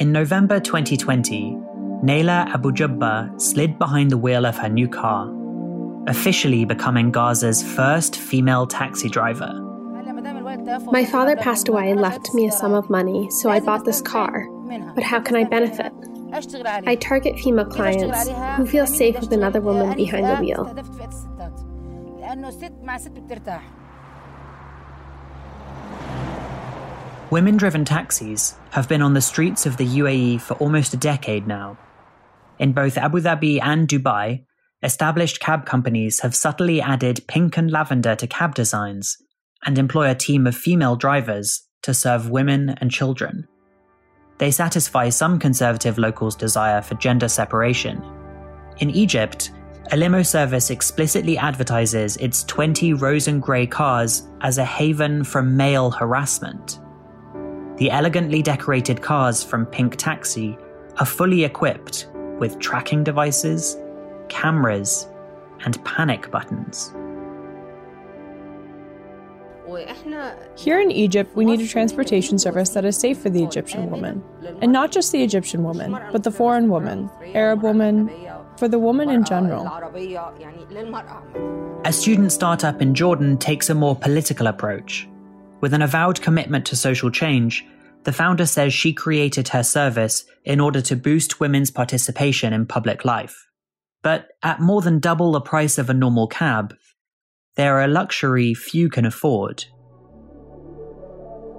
In November 2020, Naila Abu Jubba slid behind the wheel of her new car, officially becoming Gaza's first female taxi driver. My father passed away and left me a sum of money, so I bought this car. But how can I benefit? I target female clients who feel safe with another woman behind the wheel. Women driven taxis have been on the streets of the UAE for almost a decade now. In both Abu Dhabi and Dubai, established cab companies have subtly added pink and lavender to cab designs and employ a team of female drivers to serve women and children. They satisfy some conservative locals' desire for gender separation. In Egypt, a limo service explicitly advertises its 20 rose and grey cars as a haven from male harassment. The elegantly decorated cars from Pink Taxi are fully equipped with tracking devices, cameras, and panic buttons. Here in Egypt, we need a transportation service that is safe for the Egyptian woman. And not just the Egyptian woman, but the foreign woman, Arab woman, for the woman in general. A student startup in Jordan takes a more political approach. With an avowed commitment to social change, the founder says she created her service in order to boost women's participation in public life. But at more than double the price of a normal cab, they're a luxury few can afford.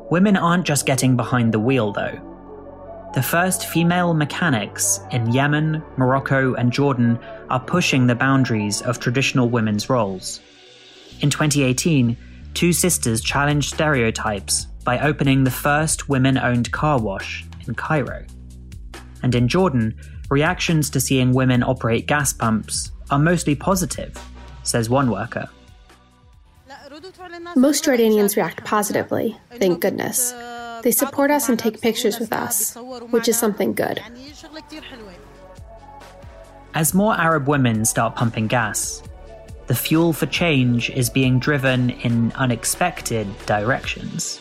Women aren't just getting behind the wheel, though. The first female mechanics in Yemen, Morocco, and Jordan are pushing the boundaries of traditional women's roles. In 2018, two sisters challenged stereotypes by opening the first women owned car wash in Cairo. And in Jordan, reactions to seeing women operate gas pumps are mostly positive, says one worker. Most Jordanians react positively, thank goodness. They support us and take pictures with us, which is something good. As more Arab women start pumping gas, the fuel for change is being driven in unexpected directions.